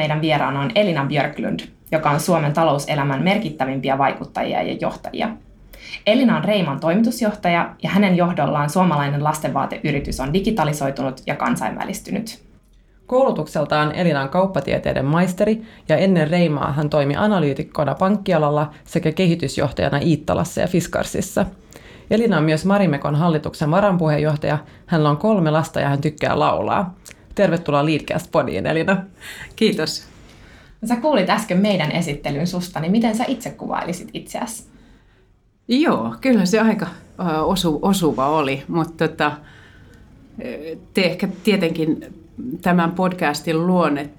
Meidän vieraana on Elina Björklund, joka on Suomen talouselämän merkittävimpiä vaikuttajia ja johtajia. Elina on Reiman toimitusjohtaja ja hänen johdollaan suomalainen lastenvaateyritys on digitalisoitunut ja kansainvälistynyt. Koulutukseltaan Elina on kauppatieteiden maisteri ja ennen Reimaa hän toimi analyytikkona pankkialalla sekä kehitysjohtajana Iittalassa ja Fiskarsissa. Elina on myös Marimekon hallituksen varanpuheenjohtaja. Hänellä on kolme lasta ja hän tykkää laulaa. Tervetuloa Leadcast-podiin, Elina. Kiitos. Sä kuulit äsken meidän esittelyn susta, niin miten sä itse kuvailisit itseäsi? Joo, kyllä se aika osu, osuva oli, mutta tota, te ehkä tietenkin tämän podcastin luonne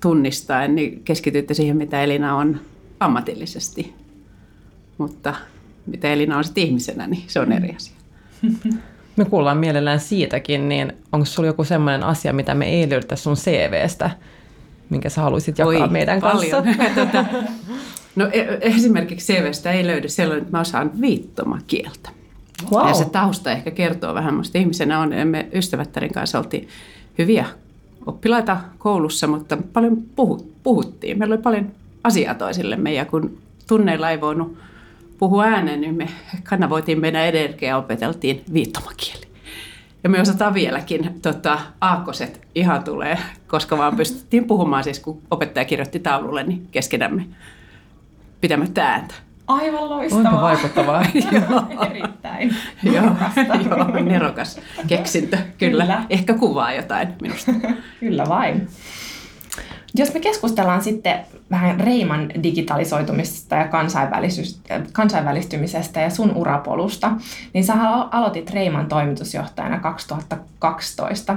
tunnistaen, niin keskitytte siihen, mitä Elina on ammatillisesti. Mutta mitä Elina on sitten ihmisenä, niin se on eri asia. Me kuullaan mielellään siitäkin, niin onko sulla joku sellainen asia, mitä me ei löydetä sun CVstä, minkä sä haluaisit jakaa Oi, meidän paljon. kanssa? tota, no e- esimerkiksi CVstä ei löydy sellainen, että mä osaan viittomakieltä. Wow. Ja se tausta ehkä kertoo vähän, musta ihmisenä on, me ystävättärin kanssa oltiin hyviä oppilaita koulussa, mutta paljon puhuttiin. Meillä oli paljon asiaa toisillemme ja kun tunneilla ei voinut puhua ääneen, niin me kanavoitiin meidän energiaa ja opeteltiin viittomakieli. Ja me osataan vieläkin, tota, aakkoset ihan tulee, koska vaan pystyttiin puhumaan siis, kun opettaja kirjoitti taululle, niin keskenämme pitämättä ääntä. Aivan loistavaa. Onpa vaikuttavaa. Erittäin joo, joo, nerokas keksintö, kyllä. kyllä. Ehkä kuvaa jotain minusta. kyllä vain. Jos me keskustellaan sitten vähän Reiman digitalisoitumisesta ja kansainvälistymisestä ja sun urapolusta, niin sä aloitit Reiman toimitusjohtajana 2012.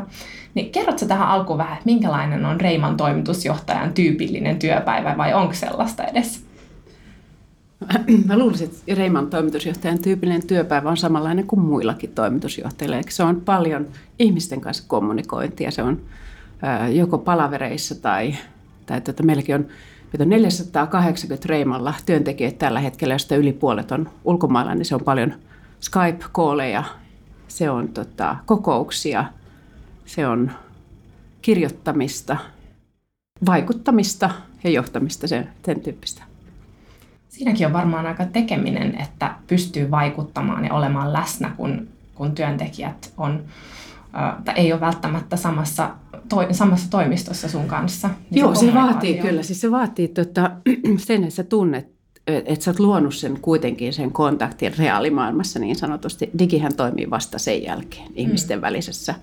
Niin kerrotko tähän alkuun vähän, että minkälainen on Reiman toimitusjohtajan tyypillinen työpäivä vai onko sellaista edes? Mä luulisin, että Reiman toimitusjohtajan tyypillinen työpäivä on samanlainen kuin muillakin toimitusjohtajilla. Eli se on paljon ihmisten kanssa kommunikointia. Se on joko palavereissa tai, tai tuota, meilläkin on, on 480 Reimalla työntekijöitä tällä hetkellä, josta yli puolet on ulkomailla, niin se on paljon Skype-kooleja, se on tota, kokouksia, se on kirjoittamista, vaikuttamista ja johtamista, sen, sen tyyppistä. Siinäkin on varmaan aika tekeminen, että pystyy vaikuttamaan ja olemaan läsnä, kun, kun työntekijät on, tai ei ole välttämättä samassa to, samassa toimistossa sun kanssa. Niin Joo, se, se vaatii kyllä. Siis se vaatii tota, sen, että sä tunnet, että sä oot luonut sen kuitenkin sen kontaktin reaalimaailmassa niin sanotusti. Digihän toimii vasta sen jälkeen ihmisten mm. välisessä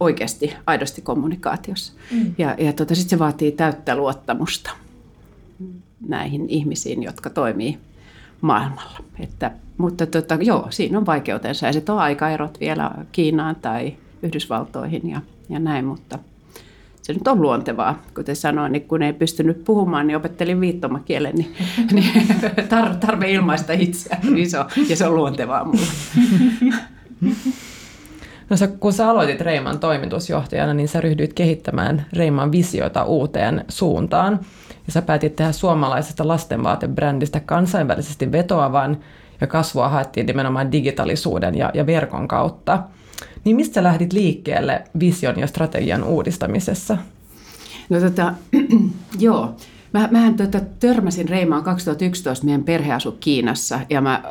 oikeasti, aidosti kommunikaatiossa. Mm. Ja, ja tota, sitten se vaatii täyttä luottamusta näihin ihmisiin, jotka toimii maailmalla. Että, mutta tota, joo, siinä on vaikeutensa ja sitten on aikaerot vielä Kiinaan tai Yhdysvaltoihin ja ja näin, mutta se nyt on luontevaa. Kuten sanoin, niin kun ei pystynyt puhumaan, niin opettelin viittomakielen, niin, niin tar, tarve ilmaista itseään niin iso ja se on luontevaa mulle. No sä, kun sä aloitit Reiman toimitusjohtajana, niin sä ryhdyit kehittämään Reiman visiota uuteen suuntaan. Ja sä päätit tehdä suomalaisesta lastenvaatebrändistä kansainvälisesti vetoavan ja kasvua haettiin nimenomaan digitalisuuden ja, ja verkon kautta. Niin mistä lähdit liikkeelle vision ja strategian uudistamisessa? No tota, joo. Mä, mähän tota, törmäsin Reimaan 2011, meidän perhe asui Kiinassa ja mä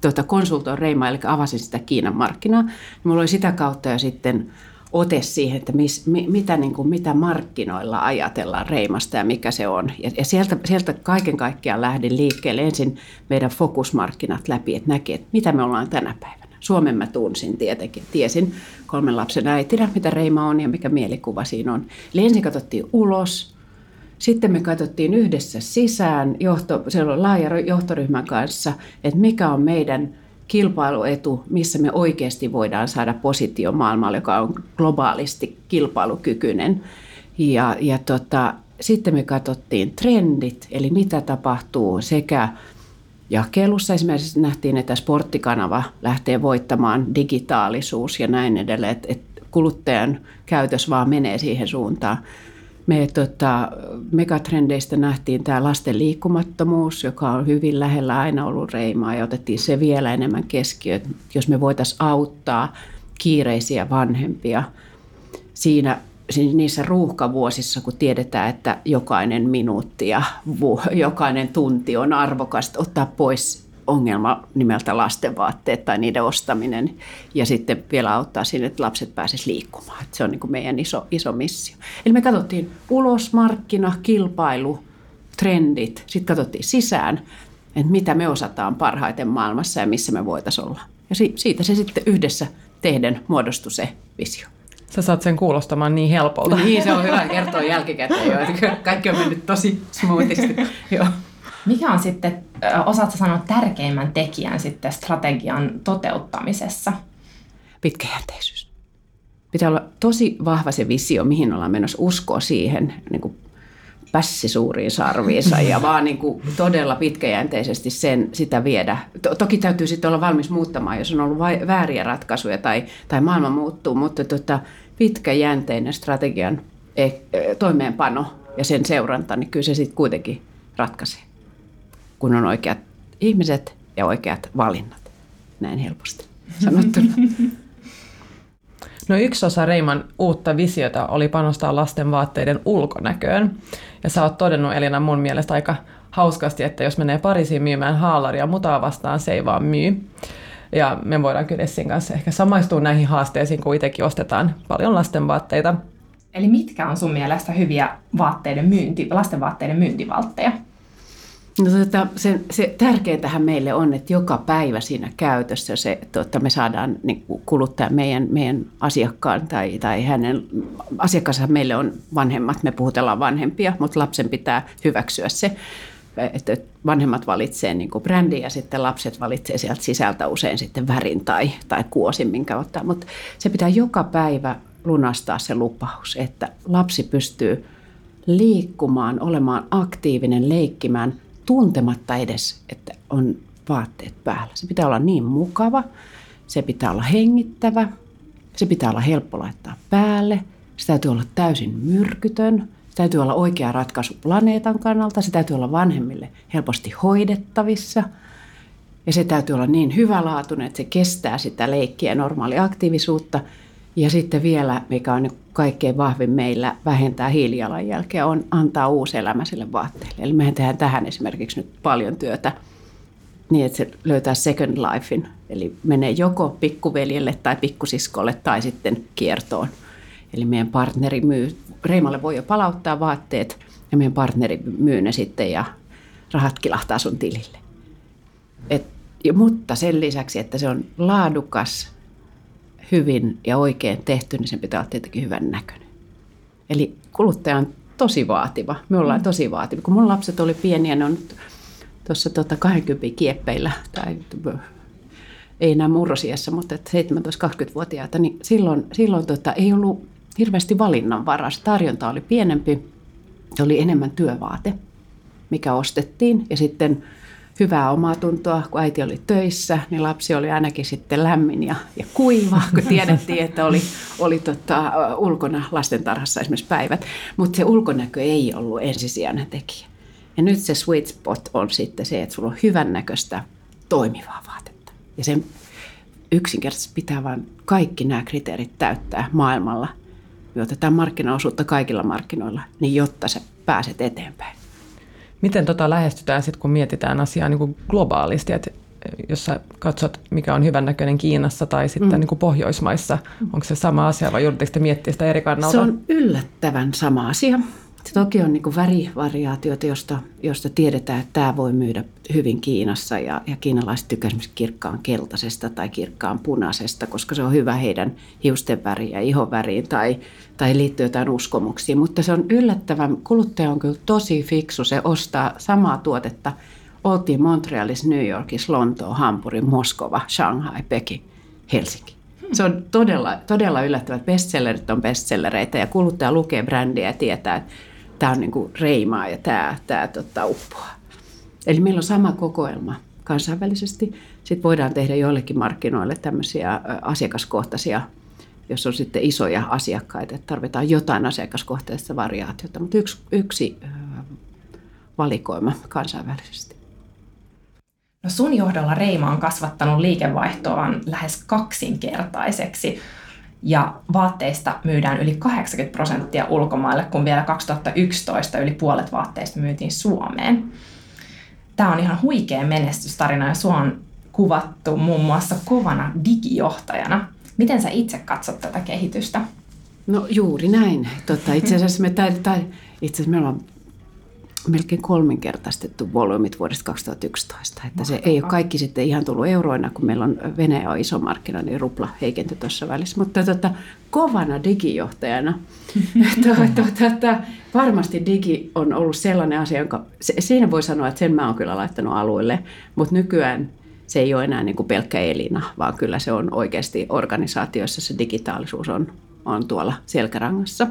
tota, konsultoin Reimaa, eli avasin sitä Kiinan markkinaa. Mulla oli sitä kautta jo sitten ote siihen, että mis, mi, mitä, niin kuin, mitä markkinoilla ajatellaan Reimasta ja mikä se on. Ja, ja sieltä, sieltä kaiken kaikkiaan lähdin liikkeelle ensin meidän fokusmarkkinat läpi, että näki, että mitä me ollaan tänä päivänä. Suomen mä tunsin tietenkin. Tiesin kolmen lapsen äitinä, mitä Reima on ja mikä mielikuva siinä on. Eli ensin katsottiin ulos, sitten me katsottiin yhdessä sisään johto, siellä on laaja johtoryhmän kanssa, että mikä on meidän kilpailuetu, missä me oikeasti voidaan saada positio maailmalle, joka on globaalisti kilpailukykyinen. Ja, ja tota, sitten me katsottiin trendit, eli mitä tapahtuu sekä jakelussa. Esimerkiksi nähtiin, että sporttikanava lähtee voittamaan digitaalisuus ja näin edelleen, että, että kuluttajan käytös vaan menee siihen suuntaan. Me tota, megatrendeistä nähtiin tämä lasten liikkumattomuus, joka on hyvin lähellä aina ollut reimaa ja otettiin se vielä enemmän keskiöön, jos me voitaisiin auttaa kiireisiä vanhempia siinä niissä ruuhkavuosissa, kun tiedetään, että jokainen minuutti ja jokainen tunti on arvokasta, ottaa pois ongelma nimeltä lastenvaatteet tai niiden ostaminen ja sitten vielä auttaa siinä, että lapset pääsisivät liikkumaan. Se on niin kuin meidän iso, iso missio. Eli me katsottiin ulos, markkina, kilpailu, trendit, sitten katsottiin sisään, että mitä me osataan parhaiten maailmassa ja missä me voitaisiin olla. Ja siitä se sitten yhdessä tehden muodostui se visio. Sä saat sen kuulostamaan niin helpolta. Niin, se on hyvä kertoa jälkikäteen jo, että kaikki on mennyt tosi smoothisti. Joo. Mikä on sitten, osaatko sanoa tärkeimmän tekijän sitten strategian toteuttamisessa? Pitkäjänteisyys. Pitää olla tosi vahva se visio, mihin ollaan menossa, uskoa siihen niin kuin pässi suuriin sarviinsa ja vaan niin kuin todella pitkäjänteisesti sen, sitä viedä. Toki täytyy sitten olla valmis muuttamaan, jos on ollut vääriä ratkaisuja tai, tai maailma muuttuu, mutta tota, pitkäjänteinen strategian e, e, toimeenpano ja sen seuranta, niin kyllä se sitten kuitenkin ratkaisee kun on oikeat ihmiset ja oikeat valinnat. Näin helposti sanottuna. No yksi osa Reiman uutta visiota oli panostaa lasten vaatteiden ulkonäköön. Ja sä oot todennut Elina mun mielestä aika hauskasti, että jos menee Pariisiin myymään haalaria mutaa vastaan, se ei vaan myy. Ja me voidaan kyllä Essin kanssa ehkä samaistua näihin haasteisiin, kun itsekin ostetaan paljon lasten vaatteita. Eli mitkä on sun mielestä hyviä vaatteiden myynti, lastenvaatteiden myyntivaltteja? No, tota, se, se tärkeintähän meille on, että joka päivä siinä käytössä se, että me saadaan niin kuluttaa meidän, meidän asiakkaan tai, tai hänen asiakkaansa meille on vanhemmat, me puhutellaan vanhempia, mutta lapsen pitää hyväksyä se, että vanhemmat valitsee niin kuin brändin ja sitten lapset valitsee sieltä sisältä usein sitten värin tai, tai kuosin, minkä ottaa. Mutta se pitää joka päivä lunastaa se lupaus, että lapsi pystyy liikkumaan, olemaan aktiivinen, leikkimään – tuntematta edes, että on vaatteet päällä. Se pitää olla niin mukava, se pitää olla hengittävä, se pitää olla helppo laittaa päälle, se täytyy olla täysin myrkytön, se täytyy olla oikea ratkaisu planeetan kannalta, se täytyy olla vanhemmille helposti hoidettavissa ja se täytyy olla niin hyvälaatuinen, että se kestää sitä leikkiä ja normaalia aktiivisuutta – ja sitten vielä, mikä on kaikkein vahvin meillä, vähentää hiilijalanjälkeä, on antaa uusi elämä sille vaatteelle. Eli mehän tehdään tähän esimerkiksi nyt paljon työtä niin, että se löytää second lifein. Eli menee joko pikkuveljelle tai pikkusiskolle tai sitten kiertoon. Eli meidän partneri myy, Reimalle voi jo palauttaa vaatteet ja meidän partneri myy ne sitten ja rahat kilahtaa sun tilille. Et, mutta sen lisäksi, että se on laadukas, hyvin ja oikein tehty, niin sen pitää olla tietenkin hyvän näköinen. Eli kuluttaja on tosi vaativa. Me ollaan mm. tosi vaativa. Kun mun lapset oli pieniä, ne on tuossa tota 20 kieppeillä, tai ei enää murrosiassa, mutta 17-20-vuotiaita, niin silloin, silloin tota, ei ollut hirveästi valinnanvaraa. Tarjonta oli pienempi, se oli enemmän työvaate, mikä ostettiin. Ja sitten hyvää omaa tuntoa, kun äiti oli töissä, niin lapsi oli ainakin sitten lämmin ja, ja kuiva, kun tiedettiin, että oli, oli tota, ulkona lastentarhassa esimerkiksi päivät. Mutta se ulkonäkö ei ollut ensisijainen tekijä. Ja nyt se sweet spot on sitten se, että sulla on hyvännäköistä toimivaa vaatetta. Ja sen yksinkertaisesti pitää vain kaikki nämä kriteerit täyttää maailmalla. Me otetaan markkinaosuutta kaikilla markkinoilla, niin jotta sä pääset eteenpäin. Miten tota lähestytään sitten, kun mietitään asiaa niin kuin globaalisti, että jos sä katsot, mikä on hyvännäköinen Kiinassa tai sitten mm. niin kuin Pohjoismaissa, onko se sama asia vai joudutteko te miettiä sitä eri kannalta? Se on yllättävän sama asia. Se toki on niin värivariaatioita, josta, josta tiedetään, että tämä voi myydä hyvin Kiinassa ja, ja kiinalaiset tykkäävät esimerkiksi kirkkaan keltaisesta tai kirkkaan punaisesta, koska se on hyvä heidän hiusten väriin ja ihon väriin tai, tai liittyy jotain uskomuksia. Mutta se on yllättävän, kuluttaja on kyllä tosi fiksu, se ostaa samaa tuotetta oltiin Montrealissa, New Yorkissa, Lontoa, Hampuri, Moskova, Shanghai, Peking, Helsinki. Se on todella, todella yllättävät. Bestsellerit on bestsellereitä ja kuluttaja lukee brändiä ja tietää, että tämä on niin kuin reimaa ja tämä, tämä tota, uppoaa. Eli meillä on sama kokoelma kansainvälisesti. Sitten voidaan tehdä joillekin markkinoille tämmöisiä asiakaskohtaisia, jos on sitten isoja asiakkaita, että tarvitaan jotain asiakaskohtaista variaatiota, mutta yksi, yksi valikoima kansainvälisesti. No sun johdolla Reima on kasvattanut liikevaihtoaan lähes kaksinkertaiseksi ja vaatteista myydään yli 80 prosenttia ulkomaille, kun vielä 2011 yli puolet vaatteista myytiin Suomeen. Tämä on ihan huikea menestystarina ja sua on kuvattu muun muassa kovana digijohtajana. Miten sä itse katsot tätä kehitystä? No juuri näin. Tota, itse asiassa me, tai, tai, itse asiassa me ollaan melkein kolminkertaistettu volyymit vuodesta 2011. Että se ei ole kaikki sitten ihan tullut euroina, kun meillä on Venäjä on iso markkina, niin rupla heikentyi tuossa välissä. Mutta tota, kovana digijohtajana. tuota, tuota, varmasti digi on ollut sellainen asia, jonka se, siinä voi sanoa, että sen mä oon kyllä laittanut alueelle, mutta nykyään se ei ole enää niin kuin pelkkä elina, vaan kyllä se on oikeasti organisaatioissa se digitaalisuus on, on tuolla selkärangassa.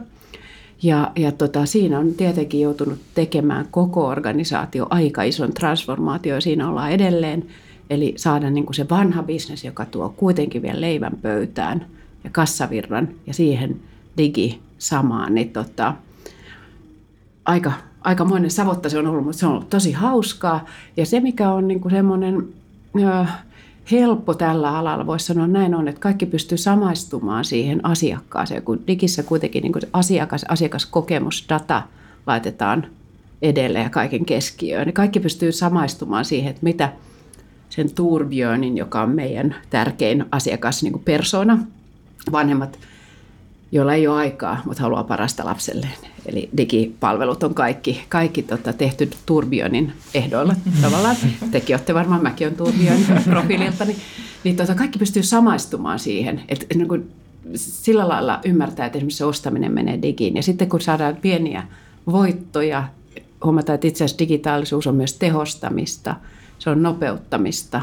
Ja, ja tota, siinä on tietenkin joutunut tekemään koko organisaatio aika ison transformaatio ja siinä ollaan edelleen. Eli saada niin kuin se vanha bisnes, joka tuo kuitenkin vielä leivän pöytään ja kassavirran ja siihen digi samaan, niin tota, aika, aikamoinen savotta se on ollut, mutta se on ollut tosi hauskaa. Ja se, mikä on niin kuin semmoinen helppo tällä alalla, voisi sanoa näin on, että kaikki pystyy samaistumaan siihen asiakkaaseen, kun digissä kuitenkin niin kuin asiakas, asiakaskokemus, data laitetaan edelleen ja kaiken keskiöön. Niin kaikki pystyy samaistumaan siihen, että mitä sen Tourbjörnin, joka on meidän tärkein asiakas niin kuin persona, vanhemmat joilla ei ole aikaa, mutta haluaa parasta lapselleen. Eli digipalvelut on kaikki, kaikki tota, tehty Turbionin ehdoilla tavallaan. Tekin olette varmaan, mäkin olen Turbion profiililta, niin, niin tota, kaikki pystyy samaistumaan siihen. Et, niin kun sillä lailla ymmärtää, että esimerkiksi se ostaminen menee digiin. Ja sitten kun saadaan pieniä voittoja, huomataan, että itse asiassa digitaalisuus on myös tehostamista, se on nopeuttamista,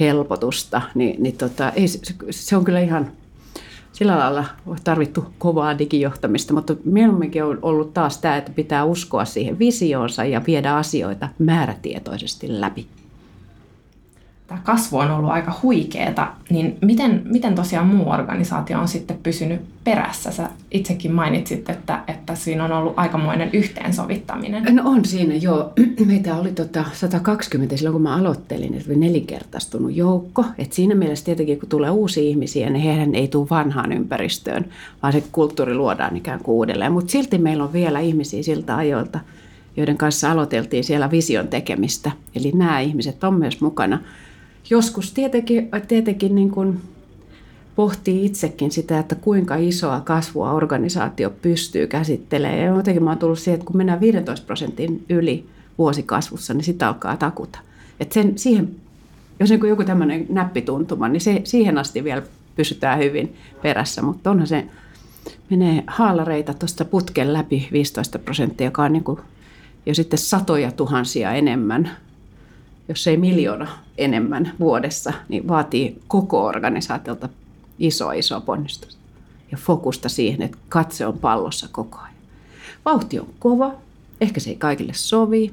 helpotusta, niin, niin tota, ei, se on kyllä ihan sillä lailla tarvittu kovaa digijohtamista, mutta mieluumminkin on ollut taas tämä, että pitää uskoa siihen visioonsa ja viedä asioita määrätietoisesti läpi tämä kasvu on ollut aika huikeeta, niin miten, miten tosiaan muu organisaatio on sitten pysynyt perässä? Sä itsekin mainitsit, että, että siinä on ollut aikamoinen yhteensovittaminen. No on siinä, joo. Meitä oli tota 120 silloin, kun mä aloittelin, että nelinkertaistunut joukko. Et siinä mielessä tietenkin, kun tulee uusia ihmisiä, niin heidän ei tule vanhaan ympäristöön, vaan se kulttuuri luodaan ikään kuin uudelleen. Mutta silti meillä on vielä ihmisiä siltä ajoilta, joiden kanssa aloiteltiin siellä vision tekemistä. Eli nämä ihmiset on myös mukana joskus tietenkin, tietenkin niin kuin pohtii itsekin sitä, että kuinka isoa kasvua organisaatio pystyy käsittelemään. Ja jotenkin mä oon tullut siihen, että kun mennään 15 prosentin yli vuosikasvussa, niin sitä alkaa takuta. Et sen, siihen, jos on joku tämmöinen näppituntuma, niin se, siihen asti vielä pysytään hyvin perässä, mutta onhan se, menee haalareita tuosta putken läpi 15 prosenttia, joka on niin kuin jo sitten satoja tuhansia enemmän jos ei miljoona enemmän vuodessa, niin vaatii koko organisaatiolta iso iso ponnistusta ja fokusta siihen, että katse on pallossa koko ajan. Vauhti on kova, ehkä se ei kaikille sovi,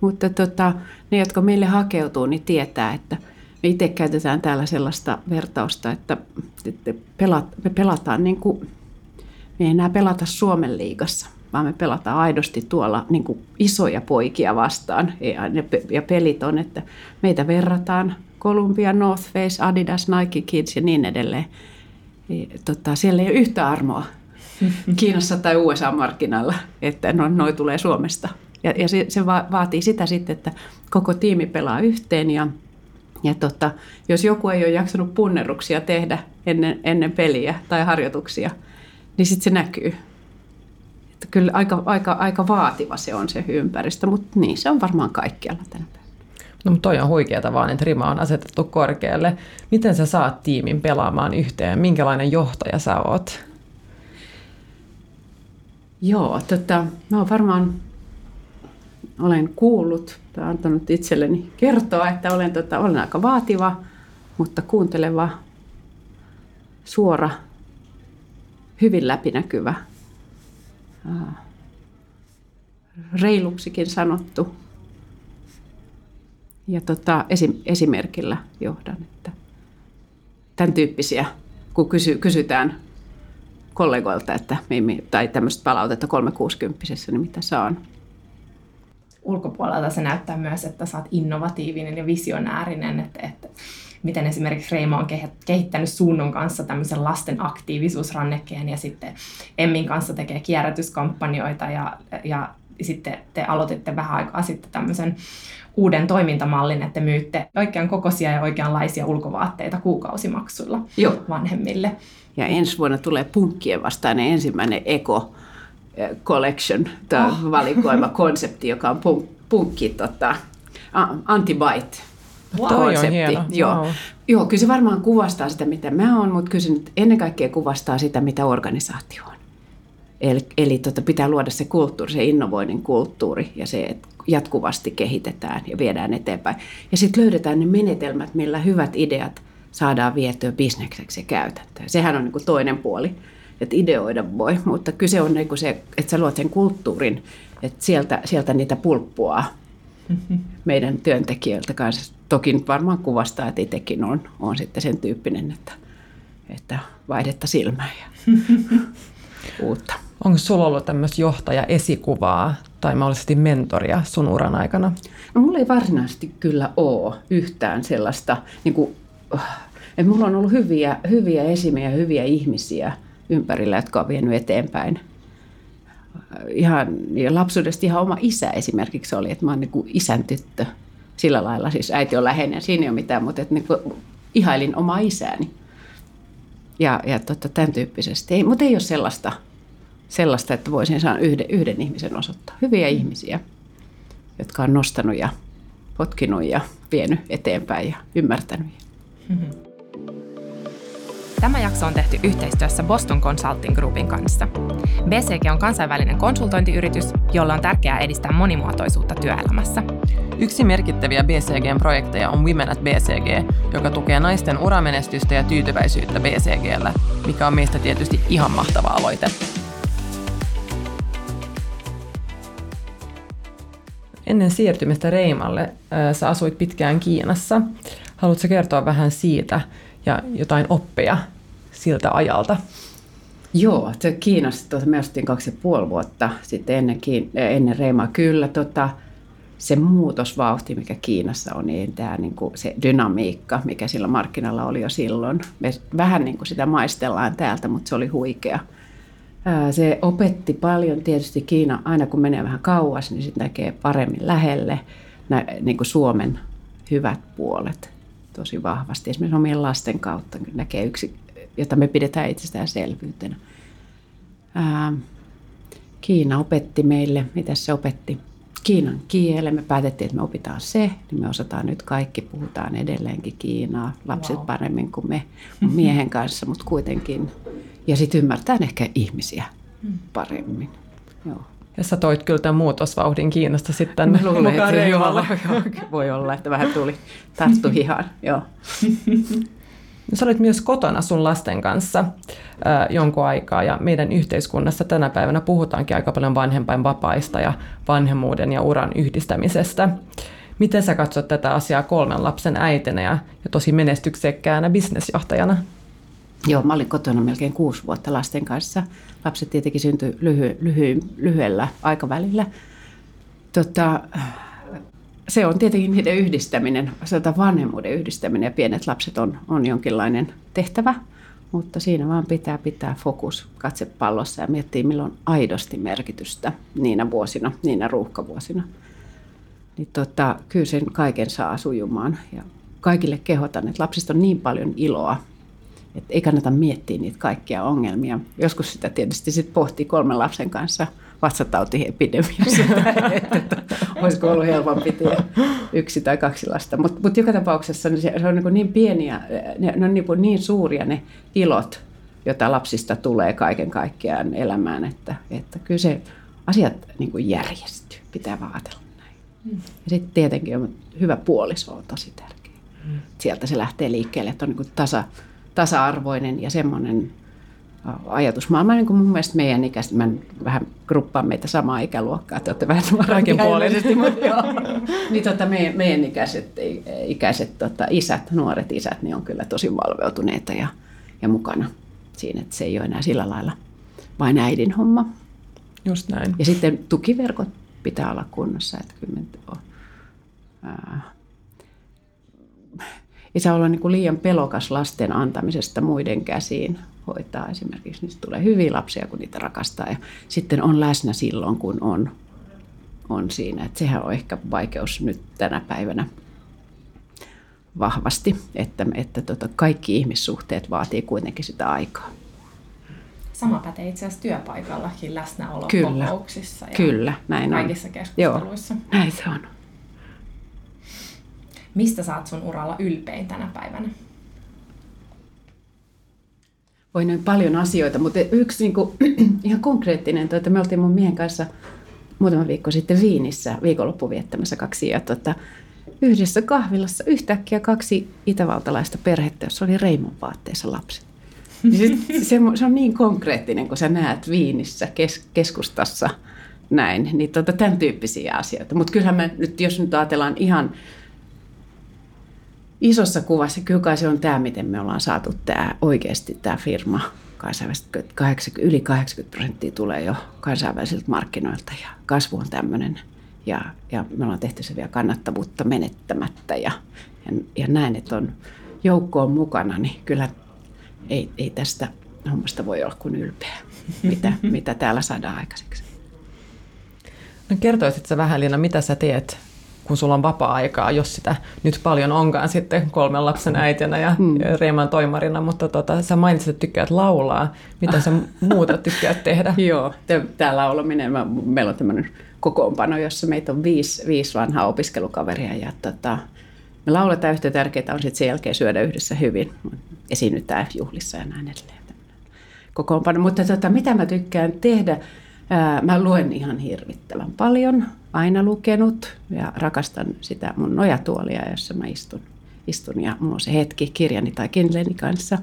mutta tota, ne, jotka meille hakeutuu, niin tietää, että me itse käytetään täällä sellaista vertausta, että me pelataan niin kuin, me ei enää pelata Suomen liigassa – vaan me pelataan aidosti tuolla niin kuin isoja poikia vastaan. Ja pelit on, että meitä verrataan Columbia, North Face, Adidas, Nike Kids ja niin edelleen. Tota, siellä ei ole yhtä armoa Kiinassa tai USA-markkinalla, että no, noi tulee Suomesta. Ja, ja se, se va- vaatii sitä sitten, että koko tiimi pelaa yhteen ja, ja tota, jos joku ei ole jaksanut punnerruksia tehdä ennen, ennen peliä tai harjoituksia, niin sitten se näkyy. Kyllä aika, aika, aika vaativa se on se ympäristö, mutta niin se on varmaan kaikkialla tänä päivänä. No mutta toi on huikeata vaan, että rima on asetettu korkealle. Miten sä saat tiimin pelaamaan yhteen? Minkälainen johtaja sä oot? Joo, tota, mä oon varmaan olen kuullut tai antanut itselleni kertoa, että olen, tota, olen aika vaativa, mutta kuunteleva, suora, hyvin läpinäkyvä, reiluksikin sanottu. Ja tota, esim, esimerkillä johdan, että tämän tyyppisiä, kun kysy, kysytään kollegoilta, että, tai tämmöistä palautetta 360 niin mitä saan. Ulkopuolelta se näyttää myös, että sä oot innovatiivinen ja visionäärinen, että, että miten esimerkiksi Reima on kehittänyt Suunnun kanssa tämmöisen lasten aktiivisuusrannekkeen ja sitten Emmin kanssa tekee kierrätyskampanjoita ja, ja sitten te aloititte vähän aikaa sitten tämmöisen uuden toimintamallin, että myytte oikean kokoisia ja oikeanlaisia ulkovaatteita kuukausimaksuilla Joo. vanhemmille. Ja ensi vuonna tulee punkkien vastainen ensimmäinen Eco eh, Collection, tämä oh. valikoima konsepti, joka on punk, punkki, tota, anti-bite. Wow. Toi on hieno. Joo. Wow. Joo, kyllä se varmaan kuvastaa sitä, mitä mä oon, mutta kyllä se nyt ennen kaikkea kuvastaa sitä, mitä organisaatio on. Eli, eli tota, pitää luoda se kulttuuri, se innovoinnin kulttuuri ja se, että jatkuvasti kehitetään ja viedään eteenpäin. Ja sitten löydetään ne menetelmät, millä hyvät ideat saadaan vietyä bisnekseksi ja käytäntöön. Sehän on niin kuin toinen puoli, että ideoida voi, mutta kyse on niin kuin se, että sä luot sen kulttuurin, että sieltä, sieltä niitä pulppua meidän työntekijöiltä kanssa. Toki varmaan kuvastaa, että itsekin on, on sitten sen tyyppinen, että, että vaihdetta silmää ja uutta. Onko sulla ollut tämmöistä johtaja-esikuvaa tai mahdollisesti mentoria sun uran aikana? No mulla ei varsinaisesti kyllä ole yhtään sellaista, niin kuin, että mulla on ollut hyviä, hyviä esimiä ja hyviä ihmisiä ympärillä, jotka on vienyt eteenpäin. Ihan, ja lapsuudesta ihan oma isä esimerkiksi oli, että mä oon niin kuin isän tyttö. Sillä lailla, siis äiti on läheinen, siinä ei ole mitään, mutta että niin kuin ihailin omaa isääni. Ja, ja tota, tämän tyyppisesti. Ei, mutta ei ole sellaista, sellaista, että voisin saada yhden, yhden ihmisen osoittaa. Hyviä mm. ihmisiä, jotka on nostanut ja potkinut ja vienyt eteenpäin ja ymmärtänyt. Mm-hmm. Tämä jakso on tehty yhteistyössä Boston Consulting Groupin kanssa. BCG on kansainvälinen konsultointiyritys, jolla on tärkeää edistää monimuotoisuutta työelämässä. Yksi merkittäviä BCGn projekteja on Women at BCG, joka tukee naisten uramenestystä ja tyytyväisyyttä BCGllä, mikä on meistä tietysti ihan mahtava aloite. Ennen siirtymistä Reimalle sä asuit pitkään Kiinassa. Haluatko kertoa vähän siitä ja jotain oppia siltä ajalta? Joo, se Kiinassa tuota, me asuttiin kaksi ja puoli vuotta sitten ennen, ennen Reimaa. Kyllä tota, se muutosvauhti, mikä Kiinassa on, niin tämä niin kuin se dynamiikka, mikä sillä markkinalla oli jo silloin. Me vähän niin kuin sitä maistellaan täältä, mutta se oli huikea. Se opetti paljon tietysti Kiina, aina kun menee vähän kauas, niin sitten näkee paremmin lähelle niin kuin Suomen hyvät puolet tosi vahvasti. Esimerkiksi omien lasten kautta näkee yksi, jota me pidetään itsestäänselvyytenä. Ää, Kiina opetti meille, mitä se opetti? Kiinan kielen. Me päätettiin, että me opitaan se, niin me osataan nyt kaikki, puhutaan edelleenkin Kiinaa, lapset wow. paremmin kuin me miehen kanssa, mutta kuitenkin ja sitten ymmärtää ehkä ihmisiä mm. paremmin. Joo. Ja sä toit kyllä tämän muutosvauhdin Kiinasta sitten Mä luulen, mukaan että joo, joo, voi olla, että vähän tuli tarttu hihaan. joo. Sä olit myös kotona sun lasten kanssa äh, jonkun aikaa ja meidän yhteiskunnassa tänä päivänä puhutaankin aika paljon vanhempainvapaista ja vanhemmuuden ja uran yhdistämisestä. Miten sä katsot tätä asiaa kolmen lapsen äitinä ja, ja tosi menestyksekkäänä bisnesjohtajana? Joo, mä olin kotona melkein kuusi vuotta lasten kanssa. Lapset tietenkin syntyi lyhy, lyhy, lyhyellä aikavälillä. Tota, se on tietenkin niiden yhdistäminen, sieltä vanhemmuuden yhdistäminen ja pienet lapset on, on jonkinlainen tehtävä, mutta siinä vaan pitää pitää fokus katsepallossa ja miettiä, milloin on aidosti merkitystä niinä vuosina, niinä ruuhkavuosina. Niin tota, kyllä sen kaiken saa sujumaan ja kaikille kehotan, että lapsista on niin paljon iloa että ei kannata miettiä niitä kaikkia ongelmia. Joskus sitä tietysti sit pohtii kolmen lapsen kanssa vatsatautiepidemiassa, että, että olisiko ollut helpompi tie yksi tai kaksi lasta. Mutta mut joka tapauksessa niin se, se on niin, niin pieniä, ne, ne on niin, niin suuria ne ilot, joita lapsista tulee kaiken kaikkiaan elämään, että, että kyllä se asiat niin kuin järjestyy, pitää vaatella näin. Mm. Ja sitten tietenkin on hyvä puoliso on tosi tärkeä. Mm. Sieltä se lähtee liikkeelle, että on niin tasa, tasa-arvoinen ja semmoinen ajatusmaailma, niin kuin mun mielestä meidän ikäiset, mä vähän gruppaan meitä samaa ikäluokkaa, että olette vähän puolisesti, mutta joo. niin tota, meidän, meidän ikäiset, ikäiset tota, isät, nuoret isät, niin on kyllä tosi valveutuneita ja, ja mukana siinä, että se ei ole enää sillä lailla vain äidin homma. Just näin. Ja sitten tukiverkot pitää olla kunnossa, että kyllä on, ää, ei saa olla niin kuin liian pelokas lasten antamisesta muiden käsiin hoitaa esimerkiksi. Niistä tulee hyviä lapsia, kun niitä rakastaa ja sitten on läsnä silloin, kun on, on siinä. Että sehän on ehkä vaikeus nyt tänä päivänä vahvasti, että, että tota, kaikki ihmissuhteet vaatii kuitenkin sitä aikaa. Sama pätee itse asiassa työpaikallakin läsnäolo kyllä, kokouksissa ja kyllä, näin kaikissa on. keskusteluissa. Joo, näin se on. Mistä saat sun uralla ylpein tänä päivänä? Voi noin paljon asioita, mutta yksi niin kuin, ihan konkreettinen, että me oltiin mun miehen kanssa muutama viikko sitten Viinissä viikonloppu viettämässä kaksi ja tuota, yhdessä kahvilassa yhtäkkiä kaksi itävaltalaista perhettä, jossa oli Reimon vaatteessa lapset. Se, se, se on niin konkreettinen, kun sä näet Viinissä kes, keskustassa näin, niin tuota, tämän tyyppisiä asioita. Mutta kyllähän me nyt, jos nyt ajatellaan ihan isossa kuvassa, kyllä kai se on tämä, miten me ollaan saatu tämä oikeasti tämä firma kansainvälisesti, 80, yli 80 prosenttia tulee jo kansainvälisiltä markkinoilta ja kasvu on tämmöinen. Ja, ja me ollaan tehty se vielä kannattavuutta menettämättä ja, ja, ja näin, että on joukkoon mukana, niin kyllä ei, ei tästä hommasta voi olla kuin ylpeä, mitä, mitä täällä saadaan aikaiseksi. No kertoisitko vähän Liina, mitä sä teet kun sulla on vapaa-aikaa, jos sitä nyt paljon onkaan sitten kolmen lapsen äitinä ja hmm. Reiman toimarina, mutta tota, sä mainitsit, että tykkäät laulaa. Mitä sä muuta tykkäät tehdä? Joo, tämä laulaminen, meillä on tämmöinen kokoonpano, jossa meitä on viisi, viisi vanhaa opiskelukaveria ja tota, me lauletaan yhtä tärkeää on sitten sen jälkeen syödä yhdessä hyvin, esiinnytään juhlissa ja näin edelleen. Kokoonpano. Mutta tota, mitä mä tykkään tehdä? Mä luen ihan hirvittävän paljon, aina lukenut ja rakastan sitä mun nojatuolia, jossa mä istun, istun ja mulla on se hetki kirjani tai Kindleni kanssa.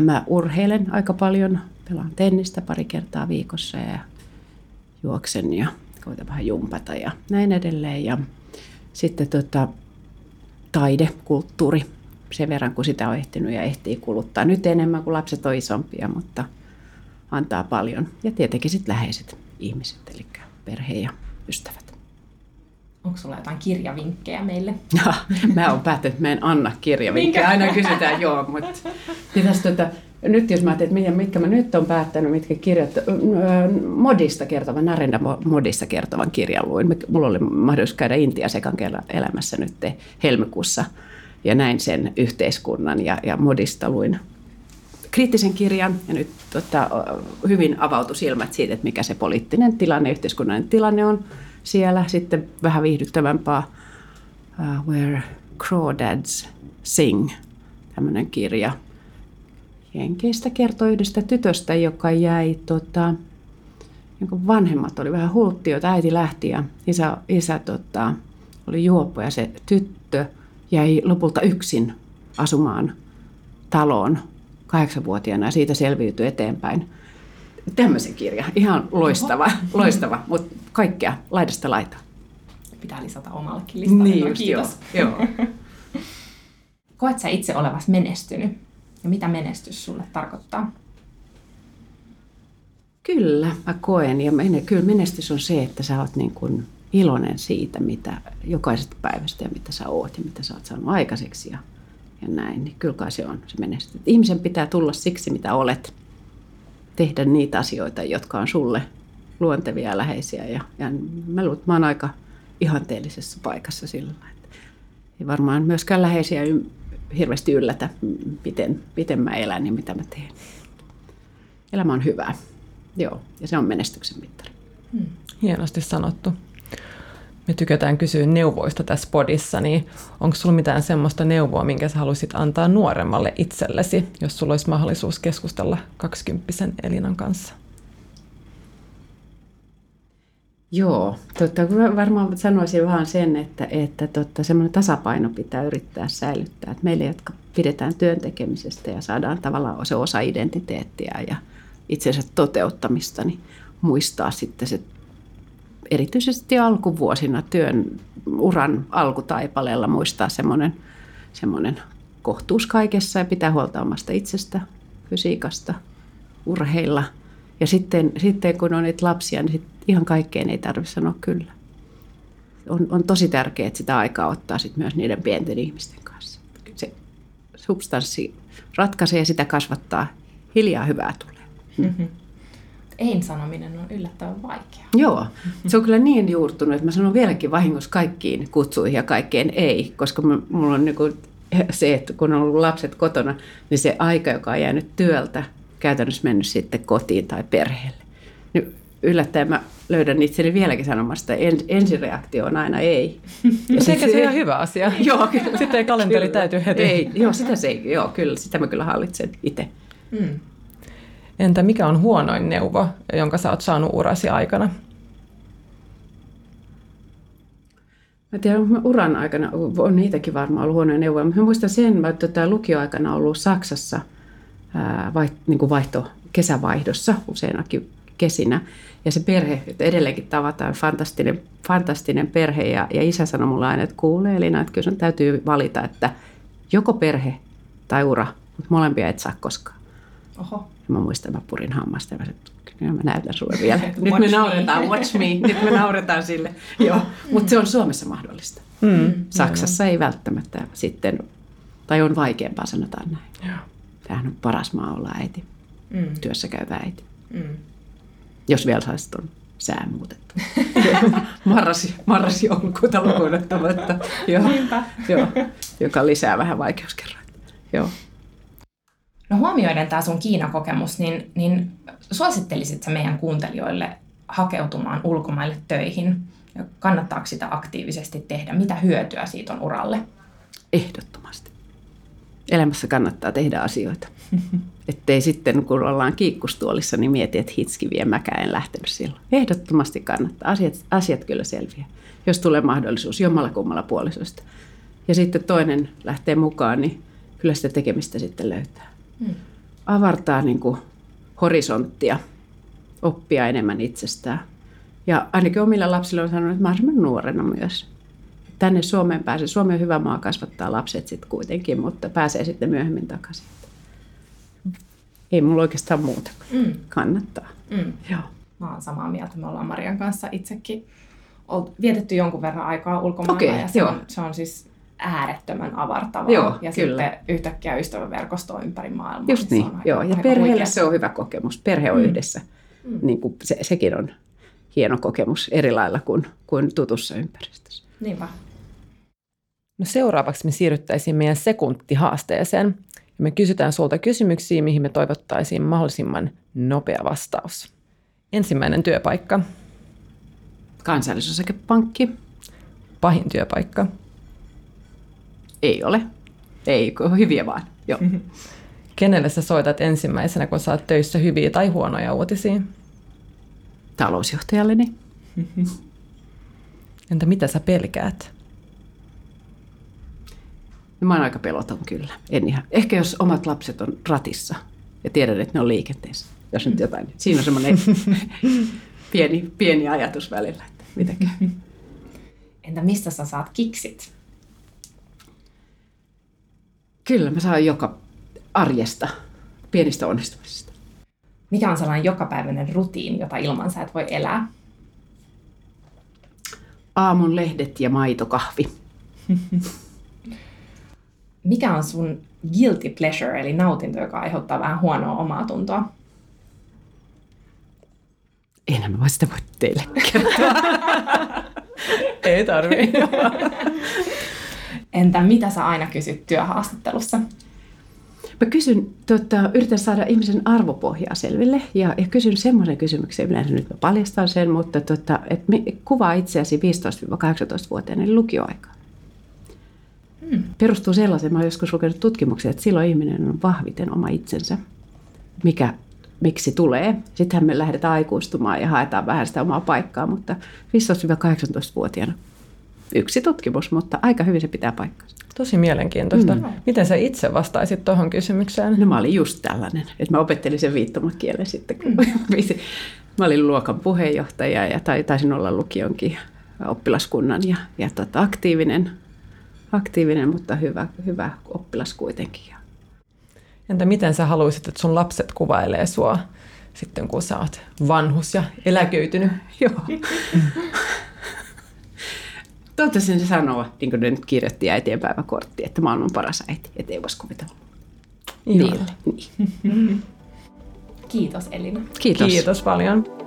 Mä urheilen aika paljon, pelaan tennistä pari kertaa viikossa ja juoksen ja koitan vähän jumpata ja näin edelleen. Ja sitten tota, taide, kulttuuri, sen verran kun sitä on ehtinyt ja ehtii kuluttaa. Nyt enemmän kuin lapset on isompia, mutta – antaa paljon. Ja tietenkin sitten läheiset ihmiset, eli perhe ja ystävät. Onko sulla jotain kirjavinkkejä meille? Ja, mä oon päättänyt, että mä en anna kirjavinkkejä. Aina kysytään, joo, mutta pitäisi tota, nyt jos mä ajattelin, että mitkä mä nyt on päättänyt, mitkä kirjat, modista kertovan, Narenda modista kertovan kirjan luin. Mulla oli mahdollisuus käydä Intia sekan elämässä nyt helmikuussa ja näin sen yhteiskunnan ja, ja modista luin kriittisen kirjan ja nyt tota, hyvin avautui silmät siitä, että mikä se poliittinen tilanne, yhteiskunnallinen tilanne on siellä. Sitten vähän viihdyttävämpää uh, Where Crawdads Sing, tämmöinen kirja. Jenkeistä kertoo yhdestä tytöstä, joka jäi, tota, niin vanhemmat oli vähän hulttioita, äiti lähti ja isä, isä tota, oli juoppo ja se tyttö jäi lopulta yksin asumaan taloon kahdeksanvuotiaana ja siitä selviytyi eteenpäin. Tämmöisen kirja, ihan loistava, Oho. loistava mutta kaikkea laidasta laita. Pitää lisätä omallekin listalle. Niin just, Kiitos. Joo. joo. Koet sä itse olevasi menestynyt? Ja mitä menestys sulle tarkoittaa? Kyllä, mä koen. Ja kyllä menestys on se, että sä oot niin kuin iloinen siitä, mitä jokaisesta päivästä ja mitä sä oot ja mitä sä oot saanut aikaiseksi. Ja ja näin, niin kyllä kai se on se menestys. Ihmisen pitää tulla siksi, mitä olet. Tehdä niitä asioita, jotka on sulle luontevia ja läheisiä. Ja, ja mä luulen, että mä oon aika ihanteellisessa paikassa sillä että ei varmaan myöskään läheisiä y- hirveästi yllätä, miten, miten mä elän ja mitä mä teen. Elämä on hyvää. Joo, ja se on menestyksen mittari. Hmm. Hienosti sanottu me tykätään kysyä neuvoista tässä podissa, niin onko sulla mitään semmoista neuvoa, minkä sä haluaisit antaa nuoremmalle itsellesi, jos sulla olisi mahdollisuus keskustella kaksikymppisen Elinan kanssa? Joo, totta, varmaan sanoisin vaan sen, että, että totta, semmoinen tasapaino pitää yrittää säilyttää. Että meille, jotka pidetään työn tekemisestä ja saadaan tavallaan se osa identiteettiä ja itsensä toteuttamista, niin muistaa sitten se erityisesti alkuvuosina työn uran alkutaipaleella muistaa semmoinen, semmoinen kohtuus kaikessa ja pitää huolta omasta itsestä, fysiikasta, urheilla. Ja sitten, sitten kun on niitä lapsia, niin sit ihan kaikkeen ei tarvitse sanoa kyllä. On, on tosi tärkeää, että sitä aikaa ottaa sit myös niiden pienten ihmisten kanssa. Se substanssi ratkaisee ja sitä kasvattaa. Hiljaa hyvää tulee. Mm-hmm. Ei sanominen on yllättävän vaikeaa. Joo, se on kyllä niin juurtunut, että mä sanon vieläkin vahingossa kaikkiin kutsuihin ja kaikkeen ei, koska mulla on niin se, että kun on ollut lapset kotona, niin se aika, joka on jäänyt työltä, käytännössä mennyt sitten kotiin tai perheelle. Niin yllättäen mä löydän itseni vieläkin sanomasta, että ensireaktio on aina ei. Ja se, se on ihan hyvä asia. joo, kyllä. Sitten ei kalenteri kyllä. täyty heti. Ei, joo, sitä se ei, joo, kyllä, sitä mä kyllä hallitsen itse. Mm. Entä mikä on huonoin neuvo, jonka sä oot saanut urasi aikana? Mä tiedän, uran aikana on niitäkin varmaan ollut huonoja neuvoja. Mä muistan sen, että tota, lukioaikana ollut Saksassa ää, vaiht, niin kuin vaihto, kesävaihdossa useinakin kesinä. Ja se perhe, että edelleenkin tavataan, fantastinen, fantastinen perhe. Ja, ja isä sanoi mulle aina, että kuulee Elina, että kyllä sun täytyy valita, että joko perhe tai ura, mutta molempia et saa koskaan. Oho. Ja mä muistan, että mä purin hammasta ja mä sanoin, mä näytän sulle vielä. Nyt me nauretaan, watch me, nyt me nauretaan sille. Joo, mutta se on Suomessa mahdollista. Mm. Saksassa ei välttämättä sitten, tai on vaikeampaa, sanotaan näin. Joo. Tämähän on paras maa olla äiti, mm. työssä käyvä äiti. Mm. Jos vielä saisi tuon sää muutettu. marras, marras joulukuuta lukuun ottamatta. Joo, joo, joka lisää vähän vaikeuskerrointa. Joo. No huomioiden tämä sun Kiina-kokemus, niin, niin suosittelisit meidän kuuntelijoille hakeutumaan ulkomaille töihin? Kannattaako sitä aktiivisesti tehdä? Mitä hyötyä siitä on uralle? Ehdottomasti. Elämässä kannattaa tehdä asioita. Ettei sitten, kun ollaan kiikkustuolissa, niin mieti, että hitski vie, mäkään en lähtenyt silloin. Ehdottomasti kannattaa. Asiat, asiat kyllä selviää, jos tulee mahdollisuus jommalla kummalla puolisosta. Ja sitten toinen lähtee mukaan, niin kyllä sitä tekemistä sitten löytää. Avartaa niin kuin horisonttia, oppia enemmän itsestään. Ja ainakin omilla lapsilla on sanonut, että mahdollisimman nuorena myös. Tänne Suomeen pääsee. Suomi on hyvä maa kasvattaa lapset sitten kuitenkin, mutta pääsee sitten myöhemmin takaisin. Ei mulla oikeastaan muuta. Mm. Kannattaa. Mm. Joo. Mä oon samaa mieltä. Me ollaan Marian kanssa itsekin vietetty jonkun verran aikaa ulkomailla. Okay, ja se, joo. On, se on siis äärettömän avartavaa. Joo, ja kyllä. sitten yhtäkkiä ystäväverkostoa ympäri maailmaa. Just niin, niin joo. Ja perheelle se on hyvä kokemus. Perhe on mm. yhdessä. Mm. Niin kuin se, sekin on hieno kokemus eri lailla kuin, kuin tutussa ympäristössä. Niinpä. No seuraavaksi me siirryttäisiin meidän sekuntihaasteeseen. Ja me kysytään sulta kysymyksiä, mihin me toivottaisiin mahdollisimman nopea vastaus. Ensimmäinen työpaikka. Kansallisosakepankki. Pahin työpaikka. Ei ole. Ei, hyviä vaan. Joo. Kenelle sä soitat ensimmäisenä, kun saat töissä hyviä tai huonoja uutisia? Talousjohtajalleni. Entä mitä sä pelkäät? No, mä oon aika peloton kyllä. En ihan. Ehkä jos omat lapset on ratissa ja tiedän, että ne on liikenteessä. Jos nyt jotain. Siinä on semmoinen pieni, pieni ajatus välillä, että mitä Entä mistä sä saat kiksit? Kyllä, mä saan joka arjesta, pienistä onnistumisista. Mikä on sellainen jokapäiväinen rutiini, jota ilman sä et voi elää? Aamun lehdet ja maitokahvi. Mikä on sun guilty pleasure, eli nautinto, joka aiheuttaa vähän huonoa omaa tuntoa? Enää mä sitä voi teille kertoa. Ei tarvitse. Entä mitä sä aina kysyt työhaastattelussa? Mä kysyn, tota, yritän saada ihmisen arvopohjaa selville ja, ja kysyn semmoisen kysymyksen, yleensä nyt mä paljastan sen, mutta tota, et me, kuvaa itseäsi 15-18-vuotiaana eli lukioaika. Hmm. Perustuu sellaiseen, mä olen joskus lukenut tutkimuksia, että silloin ihminen on vahviten oma itsensä, mikä miksi tulee. Sittenhän me lähdetään aikuistumaan ja haetaan vähän sitä omaa paikkaa, mutta 15-18-vuotiaana yksi tutkimus, mutta aika hyvin se pitää paikkansa. Tosi mielenkiintoista. Mm. Miten sä itse vastaisit tuohon kysymykseen? No mä olin just tällainen, että mä opettelin sen viittomakielen sitten, kun mm. mä olin luokan puheenjohtaja ja taisin olla lukionkin oppilaskunnan ja, ja tota, aktiivinen, aktiivinen, mutta hyvä, hyvä oppilas kuitenkin. Entä miten sä haluaisit, että sun lapset kuvailee sua sitten, kun sä oot vanhus ja eläköitynyt? Joo. Toivottavasti se sanoa, niin kuin ne nyt kirjoitti äitienpäiväkortti, että maailman paras äiti, ettei voisi kuvitella. Niin. niin. Kiitos Elina. Kiitos. Kiitos paljon.